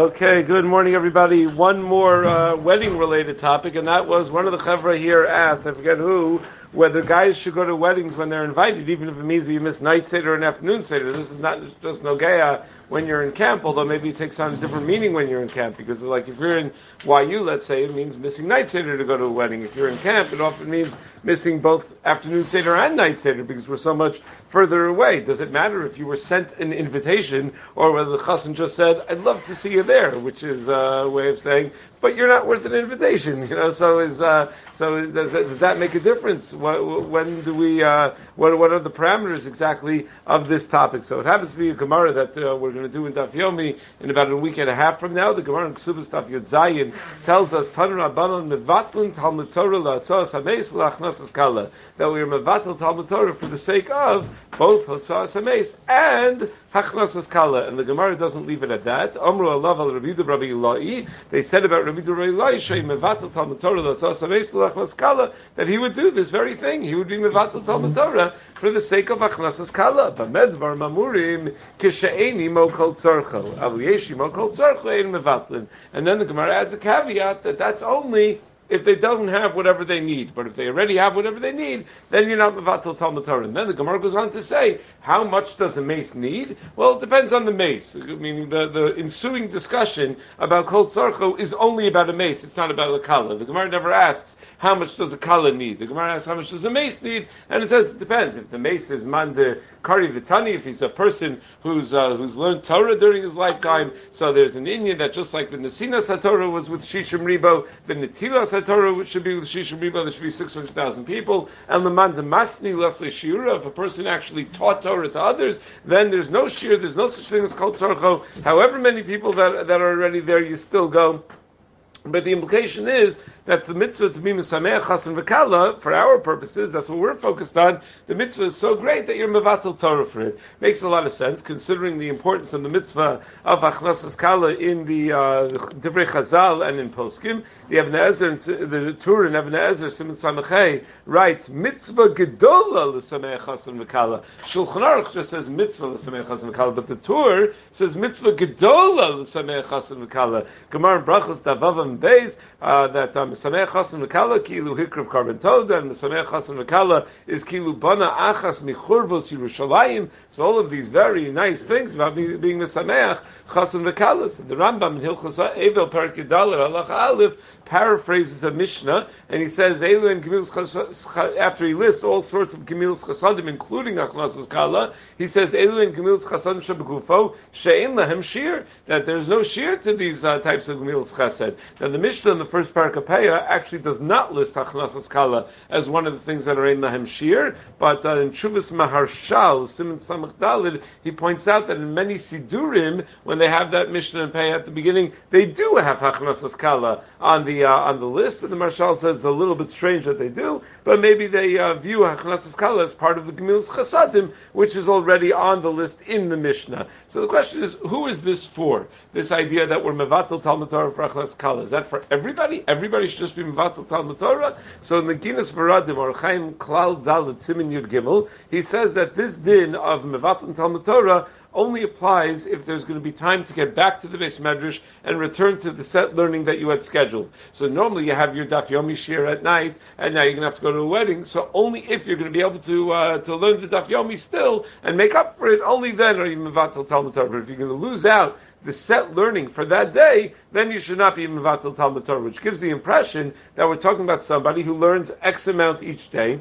Okay, good morning, everybody. One more uh, wedding-related topic, and that was one of the chevra here asked. I forget who whether guys should go to weddings when they're invited, even if it means you miss night seder and afternoon seder. This is not just no gaya when you're in camp, although maybe it takes on a different meaning when you're in camp, because like if you're in YU, let's say, it means missing night seder to go to a wedding. If you're in camp, it often means missing both afternoon seder and night seder because we're so much further away. Does it matter if you were sent an invitation or whether the chassan just said, "I'd love to see you there," which is a way of saying, "But you're not worth an invitation." You know, so is uh, so does does that make a difference? When do we? Uh, what what are the parameters exactly of this topic? So it happens to be a gemara that uh, we're going to do in Daf Yomi in about a week and a half from now. The gemara in Ksubas Daf Yud Zayin tells us mevatlin that we are mevatel Talmud Torah for the sake of both Hotzas Hameis and Hachnasas Kala. And the Gemara doesn't leave it at that. Amru Allah al Rabbi Rabbi Ilai. They said about Rabbi Rabbi Ilai, Shay Mevatel Talmud Torah that he would do this very thing. He would be Mevatel Talmud Torah for the sake of Hachnasas Kala. Bamedvar Mamurim Kishaeni Mo Kol Tzorcho. Avuyeshi Mo Kol Tzorcho Ein Mevatlin. And then the Gemara adds a caveat that that's only if they don't have whatever they need. But if they already have whatever they need, then you're not mevatel Talmud Torah. And then the Gemara goes on to say, how much does a mace need? Well, it depends on the mace. Meaning the, the ensuing discussion about kol tzarcho is only about a mace. It's not about a kala. The Gemara never asks, how much does a kala need? The Gemara asks, how much does a mace need? And it says it depends. If the mace is mande kari vitani, if he's a person who's uh, who's learned Torah during his lifetime, so there's an Indian that just like the Nesina Satorah was with Shishim Ribo, the Netilas Torah should be with Shishim Riba, there should be 600,000 people. And the man Masni Leslie Shira, if a person actually taught Torah to others, then there's no Shir, there's no such thing as called Tzarcho. However many people that, that are already there, you still go. But the implication is that the mitzvah to be misameach chasen v'kala, for our purposes, that's what we're focused on, the mitzvah is so great that you're mevatel Torah for it. Makes a lot of sense, considering the importance of the mitzvah of achnasas kala in the uh, Chazal and in Poskim. The Ezer, the Tur in Ibn Ezer, Simon writes, mitzvah gedola l'sameach chasen v'kala. Shulchan Aruch just says mitzvah l'sameach chasen v'kala, but the Tur says mitzvah gedola l'sameach chasen v'kala. Gemara Brachos Davavam Beis, uh, that um, Mesamech Chasen V'Kala Kilu Hikrav Karben Toda, and Mesamech Chasen V'Kala is Kilu Bana Achas Michurvos Yerushalayim. So all of these very nice things about being, Mesamech Chasen V'Kala. So the Rambam in Hilchos Evel Perik Yadalit Halach Aleph paraphrases a Mishnah, and he says Elu and Gemilus after he lists all sorts of Gemilus Chasadim, including Achnasas Kala, he says Elu and Gemilus Chasadim Shabagufo Shein Lahem Shir that there's no shir to these uh, types of Gemilus Chased. Now the Mishnah in the first Actually does not list Achnasas Kala as one of the things that are in Lahem Shir, but uh, in Chuvas Maharshal, Simon Samach Dalid, he points out that in many Sidurim, when they have that Mishnah and Pei at the beginning, they do have Achnasas Kala on the uh, on the list, and the Marshal says it's a little bit strange that they do, but maybe they uh, view Hachnasas Kala as part of the Gemil's Chasadim, which is already on the list in the Mishnah. So the question is, who is this for? This idea that we're Mevatel Talmud Torah for Hachnasas Kala. Is that for everybody? Everybody just be Mevatel Talmud Torah? So in the Ginas Veradim, or Chaim Klal Dalit Simin Yud Gimel, he says that this din of Mevatel Talmud Torah only applies if there's going to be time to get back to the base medrash and return to the set learning that you had scheduled. So normally you have your daf yomi shir at night, and now you're going to have to go to a wedding. So only if you're going to be able to uh, to learn the daf yomi still and make up for it, only then are you mevatel Talmud Torah. But if you're going to lose out the set learning for that day, then you should not be mevatel Talmud Torah, which gives the impression that we're talking about somebody who learns X amount each day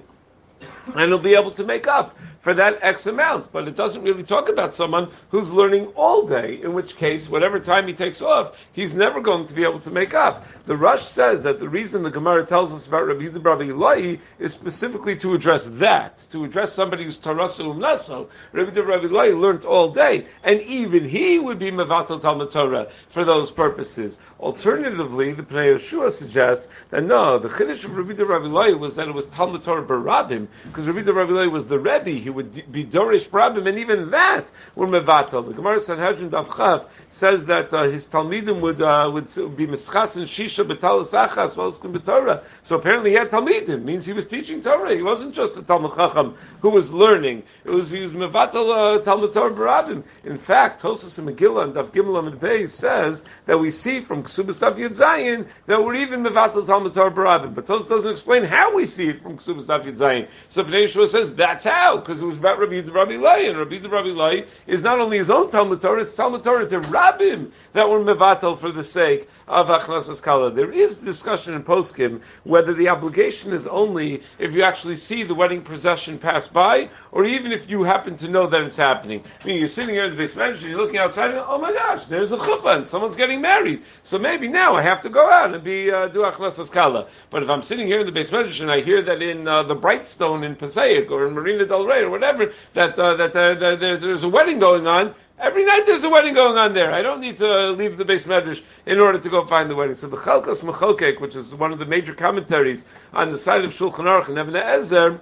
and he'll be able to make up for that X amount. But it doesn't really talk about someone who's learning all day, in which case, whatever time he takes off, he's never going to be able to make up. The Rush says that the reason the Gemara tells us about Rabbi Yehuda Rabbi Eloi is specifically to address that, to address somebody who's Tarasul Naso. Rabbi Yehuda Rabbi Eloi learned all day, and even he would be Mevatel Talmud Torah for those purposes. Alternatively, the Pnei Yeshua suggests that no, the Chiddush of Rabbi Yehuda Rabbi Eloi was that it was Talmud Torah Barabim, because Rabbi the Rabbi was the Rebbe, he would be Dorish Brabim, and even that were Mevatel. The Gemara Sanhedrin Dav Chav says that uh, his Talmidim would uh, would be Mischas and Shisha Betalas Achas Valskin B'Torah. So apparently he had Talmidim, means he was teaching Torah. He wasn't just a Talmud Chacham who was learning. It was he was Mevatel uh, Talmud Torah Barabim. In fact, Tosus and Megillah and Dav Gimel and Bey says that we see from Ksubas Dav Yud Zayin that we're even Mevatel Talmud Torah Barabim. But Tosus doesn't explain how we see it from Ksubas Dav Yud Zayin. So Pnei Yeshua says that's how, because it was about Rabbi the Rabbi Lai, and Rabbi the Rabbi Lai is not only his own Talmud Torah, it's Talmud Torah to Rabbim that were Mevatel for the sake of Achnasas Kala. There is discussion in Poskim whether the obligation is only if you actually see the wedding procession pass by, or even if you happen to know that it's happening. I mean, you're sitting here in the basement, and you're looking outside, and oh my gosh, there's a chuppah, and someone's getting married. So maybe now I have to go out and be uh, do Achnasas Kala. But if I'm sitting here in the basement and I hear that in uh, the Brightstone in Passaic or in Marina del Rey or whatever that uh, that, uh, that there's a wedding going on, Every night there's a wedding going on there. I don't need to leave the base medrash in order to go find the wedding. So the Chalkas Mechokek, which is one of the major commentaries on the side of Shulchan Aruch and Ibn Ezer,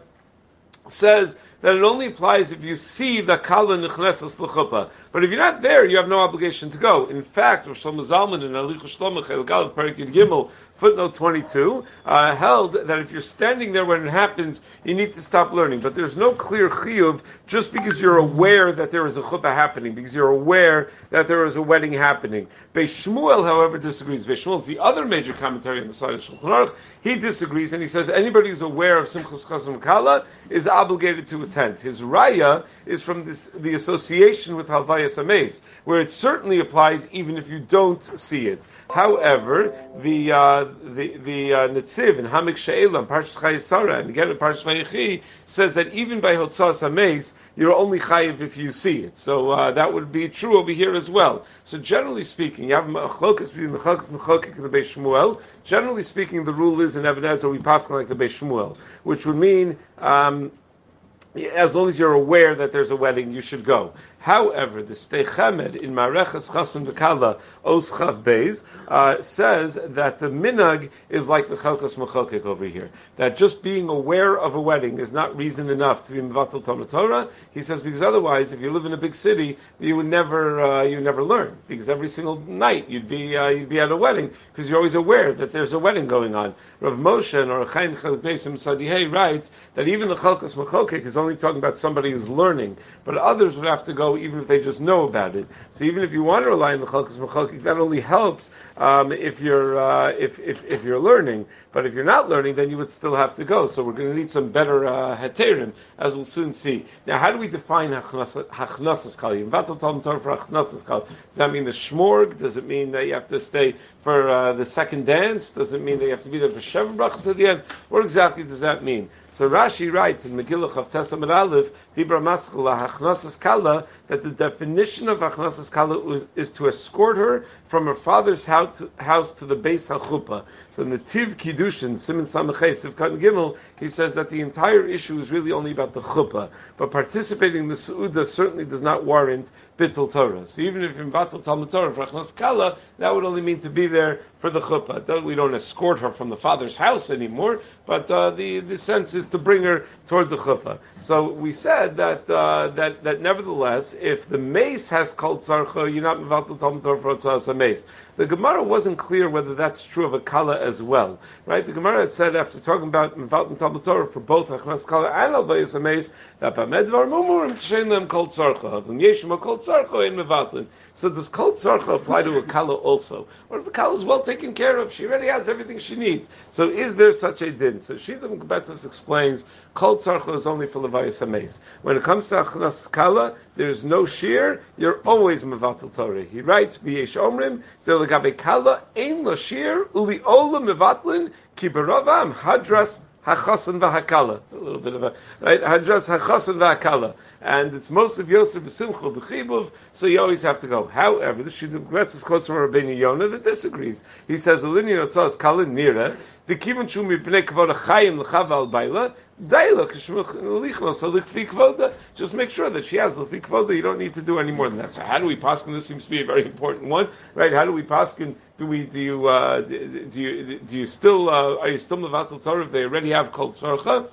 says that it only applies if you see the kala nichnesas l'chuppah. But if you're not there, you have no obligation to go. In fact, Rosh Zalman in Alicha Shlomo Chel Galav Perik Gimel footnote 22, uh, held that if you're standing there when it happens, you need to stop learning. But there's no clear chiyuv just because you're aware that there is a chuppah happening, because you're aware that there is a wedding happening. Beis Shmuel, however, disagrees. Beis Shmuel is the other major commentary on the side of Shulchan Aruch. He disagrees, and he says anybody who's aware of Simchas Chasam Kala is obligated to attend. His raya is from this, the association with Halvayas Amez, where it certainly applies even if you don't see it. However, the uh, the the uh, Netziv in Hamik She'elam Parshas Chayesara and again in Parshas Vayechi says that even by Hotzas Hameis you're only chayiv if you see it. So uh, that would be true over here as well. So generally speaking, you have machlokas between the chalokas machlokas and the Beis Shmuel. Generally speaking, the rule is in Ebenezer we pass like the Beis Shmuel, which would mean. Um, as long as you're aware that there's a wedding, you should go. However, the Sdei Chemed in Mareches Chasim Bekala Os Chav Beis uh, says that the minag is like the Chalkas Mechokek over here. That just being aware of a wedding is not reason enough to be Mevatel Talmud Torah. He says because otherwise, if you live in a big city, you would never uh, you never learn because every single night you'd be uh, you'd be at a wedding because you're always aware that there's a wedding going on. Rav Moshe or Chaim Chalpeisim Sadihei writes that even the Chalkas Mechokek is only talking about somebody who's learning, but others would have to go even if they just know about it. So even if you want to rely on the chalkas mechalkik, that only helps um, if you're uh, if, if, if you're learning. But if you're not learning, then you would still have to go. So we're going to need some better uh, heterim, as we'll soon see. Now, how do we define hachnasas Torah for hachnasas. Does that mean the shmorg? Does it mean that you have to stay for uh, the second dance? Does it mean that you have to be there for seven brachas at the end? What exactly does that mean? So Rashi writes in Megillah of Tesamid Aleph, Dibra Hachnasas Kala, that the definition of Hachnasas Kala is, is, to escort her from her father's house to, house to the base HaChuppah. So in the Tiv Kiddushin, Simon Samachay, Sivkat Gimel, he says that the entire issue is really only about the Chuppah. But participating in the Su'udah certainly does not warrant Bittul Torah. So even if in Batal Talmud Torah for Hachnas Kala, that would only mean to be there for the chuppah. We don't escort her from the father's house anymore, but uh, the the sense is to bring her toward the chuppah. So we said that uh, that that nevertheless, if the mace has called tzarcha, you're not mevatel talmud Torah for a mace. The Gemara wasn't clear whether that's true of a kala as well, right? The Gemara had said after talking about mevatel talmud Torah for both achmas kala and alvayis mace that bamedvar mumurim tshein them called tzarcha, and yeshima called tzarcha in mevatlin. So does kol tzarcha apply to a kala also? Or if the kala is well taken care of, she already has everything she needs. So is there such a din? So Shita Mekbetzis explains kol tzarcha is only for levayis hames. When it comes to achnas kala, there is no shear. You're always mevatel Torah. He writes v'yesh omrim de legabe kala ein lo shear uli ola mevatlin ki beravam hadras hachasan v'hakala. A little bit of a right. Hadras hachasan v'hakala, and it's most of Yosef b'simcha b'chibuv. So you always have to go. However, the Shidduch Gretzes quotes from Rabbeinu Yonah that disagrees. He says, "Alini notzas kala nira the kivon shu mipnei kvod chayim l'chaval baila daila kishmich so l'chfi kvoda. Just make sure that she has l'chfi kvoda. You don't need to do any more than that. So how do we paskin? This seems to be a very important one, right? How do we paskin? Do we do you uh, do you do you still uh, are you still mevatel Torah if they already have kol tzorcha?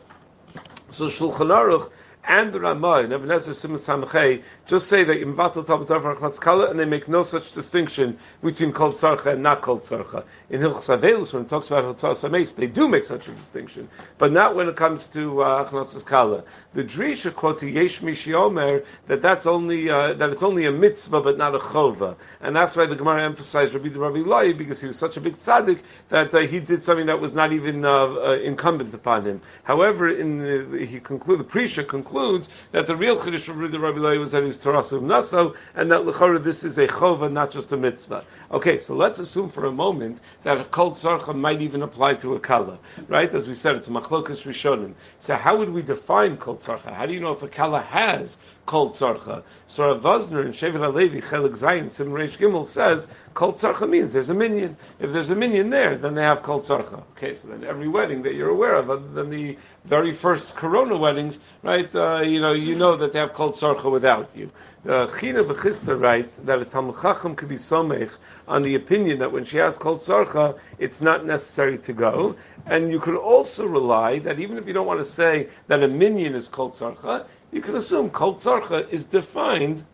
So Shulchan Aruch and the Ramah Ezra Simon Samachay just say that Imvatal Talmud Torah Kala, and they make no such distinction between Kol Tzarcha and not Kol Tzarcha. In Hilchos Avelus, when it talks about Hilchos Sameis, they do make such a distinction, but not when it comes to uh, Kala. The Drisha quotes Yesh Mishiomer that that's only uh, that it's only a mitzvah but not a chova, and that's why the Gemara emphasized Rabbi Rabbi Lai because he was such a big tzaddik that uh, he did something that was not even uh, uh, incumbent upon him. However, in the, he conclude the Prisha concludes that the real Chiddush of Rabbi Lai was that he was Tarasu Naso, and that Lechora this is a chova, not just a mitzvah. Okay, so let's assume for a moment that a kol tzarcha might even apply to a kala, right? As we said, it's machlokas rishonim. So how would we define kol tzarcha? How do you know if a kala has kol tzarcha? So Rav Vosner and Shevet Alevi, Chelik Zayin, Sim Reish Gimel says, kol tzarcha means there's a minion. If there's a minion there, then they have kol tzarcha. Okay, so then every wedding that you're aware of, other than the very first corona weddings, right, uh, you know, you know that they have kol tzarcha without you. The China Bechista writes that a Talmud Chacham could be somech on the opinion that when she has kol tzarcha, it's not necessary to go. And you could also rely that even if you don't want to say that a minion is kol tzarcha, you can assume kol tzarcha is defined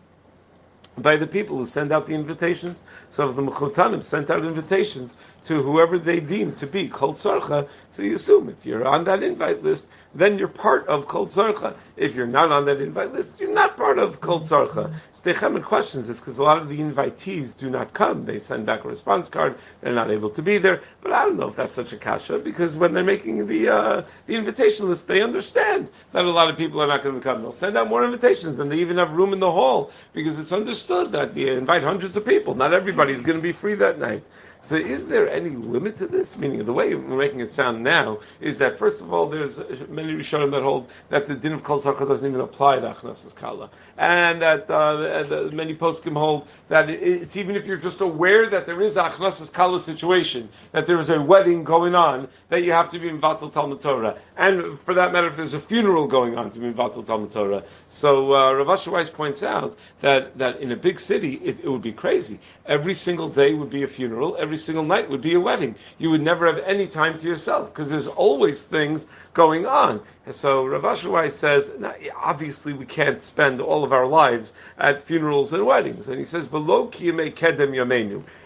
by the people who send out the invitations. So if the Mechutanim sent out invitations to whoever they deem to be Kol Tzarcha, so you assume if you're on that invite list, then you're part of Kol Tzarcha. If you're not on that invite list, you're not part of Kol Tzarcha. Sdei Chemed questions this because a lot of the invitees do not come. They send back a response card, they're not able to be there. But I don't know if that's such a kasha because when they're making the, uh, the invitation list, they understand that a lot of people are not going to come. They'll send out more invitations and they even have room in the hall because it's understood that you invite hundreds of people. Not everybody is going to be free that night. So is there any limit to this? Meaning, the way we're making it sound now is that, first of all, there's many Rishonim that hold that the din of Kol Tzarcha doesn't even apply to Achnasas Kala. And that uh, many poskim hold that it's even if you're just aware that there is Achnasas Kala situation, that there is a wedding going on, that you have to be in Vatal Talmud Torah. And for that matter, if there's a funeral going on, to be in Vatal Talmud Torah. So uh, Rav Asher Weiss points out that, that in a big city, it, it would be crazy. Every single day would be a funeral. Every single night would be a wedding. You would never have any time to yourself because there's always things going on. And so Rav Asher says, obviously we can't spend all of our lives at funerals and weddings. And he says.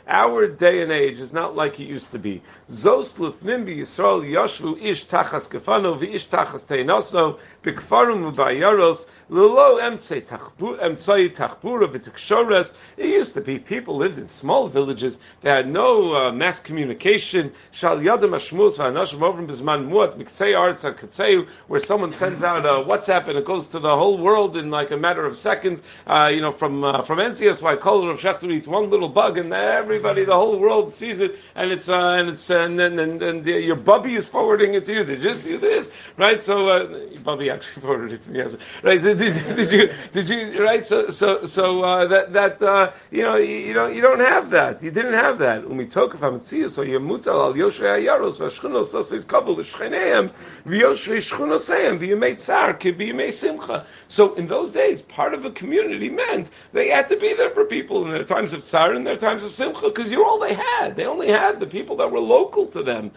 Our day and age is not like it used to be. Zos lefnim Yisrael yashvu ish tachas kefano v'ish tachas teinaso b'kfarim u'bayaros lilo emtzei tachbura v'tikshores. It used to be people lived in small villages. They had no uh, mass communication. Shal yadam hashmuz v'anashim ovrim b'zman muat miksei arts ha'katzeu where someone sends out a WhatsApp and it goes to the whole world in like a matter of seconds. Uh, you know, from uh, from NCSY, Kol Rav Schachter eats one little bug and every everybody, the whole world sees it, and it's uh, and it's uh, and and, and, and your bubby is forwarding it to you. Did you see this? Right? So uh, bubby actually forwarded it to me. Right? Did, did, did you did you right? So so so uh, that that uh, you know you, you don't you don't have that. You didn't have that. Umitokav hametzias so yemutal al yoshrei ayaros v'ashchunos says kabul l'shcheneim v'yoshrei shchunoseim v'yemei tsar kibiyemei simcha. So in those days, part of a community meant they had to be there for people in their times of tsar and their times of simcha because you're all they had. They only had the people that were local to them.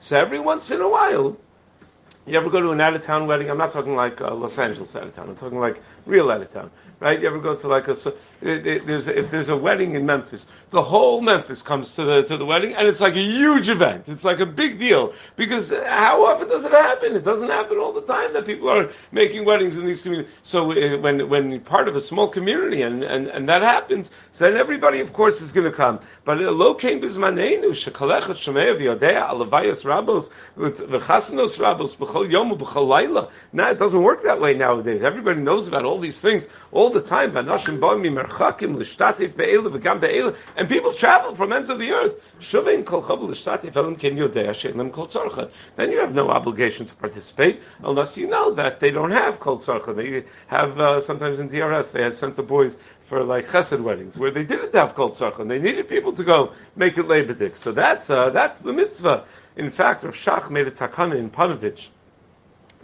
So every once in a while, you ever go to an out of town wedding? I'm not talking like uh, Los Angeles out of town. I'm talking like real out of town, right? You ever go to like a it, it, there's a, if there's a wedding in Memphis, the whole Memphis comes to the to the wedding, and it's like a huge event. It's like a big deal because how often does it happen? It doesn't happen all the time that people are making weddings in these communities. So uh, when when you're part of a small community and, and, and that happens, so then everybody of course is going to come. But lo came bismanenu shekalechet shemei v'yodea alavayas rabos v'chasanos rabos yom. Now it doesn't work that way nowadays. Everybody knows about all these things all the time. And people travel from ends of the earth. Then you have no obligation to participate unless you know that they don't have kol tzorcha. They have uh, sometimes in DRS they had sent the boys for like chesed weddings where they didn't have kol tzorcha and they needed people to go make it lebedik. So that's uh, that's the mitzvah. In fact, Rav Shach made a takana in Panovich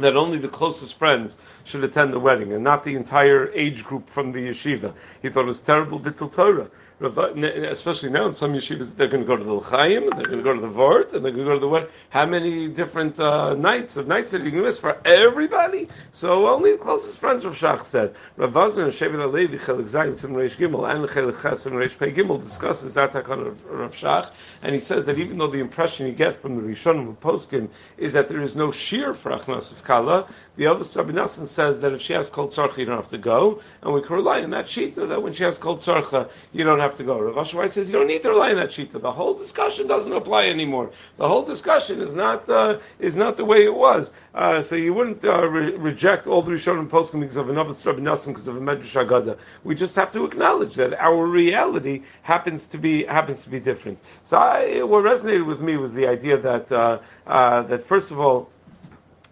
that only the closest friends should attend the wedding and not the entire age group from the yeshiva. He thought it was terrible bittul Torah. Especially now in some yeshivas, they're going to go to the L'chaim, they're going to go to the Vort, and they're going to go to the wedding. How many different uh, nights of nights are you can miss for everybody? So only the closest friends, Rav Shach said. Rav Vazon and Shevet Alevi, Chelik Zayin, Sim Reish Gimel, and Chelik Ches and Reish Pei Gimel discusses that takon of Rav Shach, and he says that even though the impression you get from the Rishonim of Poskin is that there is no shear for Achnas Kala, the other Rabbi Nassan says that if she has cold tzarcha, you don't have to go, and we can rely on that shita that when she has cold tzarcha, you don't have to go. Rav Asher Weiss says you don't need to rely on that shita. The whole discussion doesn't apply anymore. The whole discussion is not uh, is not the way it was. Uh, so you wouldn't uh, re- reject all the Rishonim poskim because of another Rabbi Nassan because of a Medrash Agada. We just have to acknowledge that our reality happens to be happens to be different. So I, what resonated with me was the idea that uh, uh, that first of all,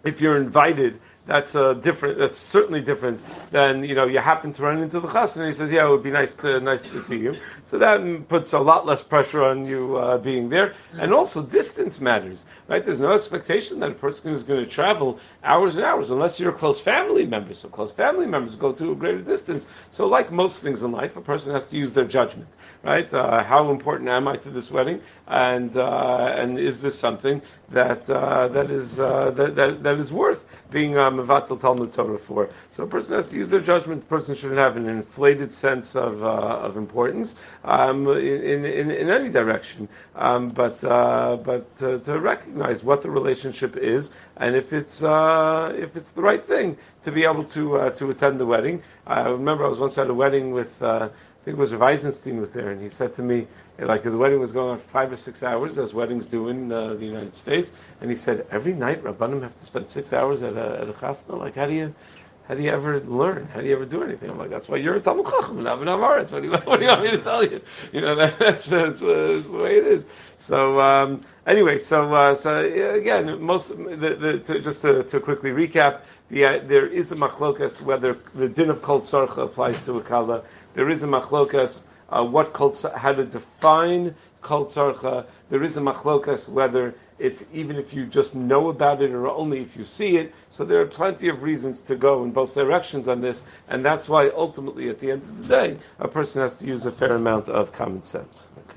if you're invited that's uh, different. That's certainly different than you know you happen to run into the chassan and he says, "Yeah, it would be nice to nice to see you." So that puts a lot less pressure on you uh, being there, and also distance matters, right? There's no expectation that a person is going to travel hours and hours unless you're a close family member. So close family members go to a greater distance. So like most things in life, a person has to use their judgment, right? Uh, how important am I to this wedding, and uh, and is this something that uh, that is uh, that, that that is worth being um, Mevatel Talmud Torah for. So a person has to use their judgment. A person shouldn't have an inflated sense of, uh, of importance um, in, in, in, any direction. Um, but uh, but to, to, recognize what the relationship is and if it's uh, if it's the right thing to be able to uh, to attend the wedding. I remember I was once at a wedding with uh, I think it was Rav Eisenstein was there, and he said to me, like the wedding was going on for five or six hours, as weddings do in uh, the United States, and he said every night Rabbanim have to spend six hours at a, at a chasna. Like, how do you how do you ever learn? How do you ever do anything? I'm like, that's why you're a Talmud Chacham, not an Amaretz. What do you what want me to tell you? You know, that, that's, that's, that's, the way it is. So um, anyway, so uh, so again, most the, the, to, just to, to quickly recap, the, uh, there is a machlokas whether the din of kol tzarcha applies to a kala. There is a machlokas uh, what kol how to define kol tzarcha. There is a machlokas whether it's even if you just know about it or only if you see it. So there are plenty of reasons to go in both directions on this, and that's why ultimately at the end of the day, a person has to use a fair amount of common sense. Okay.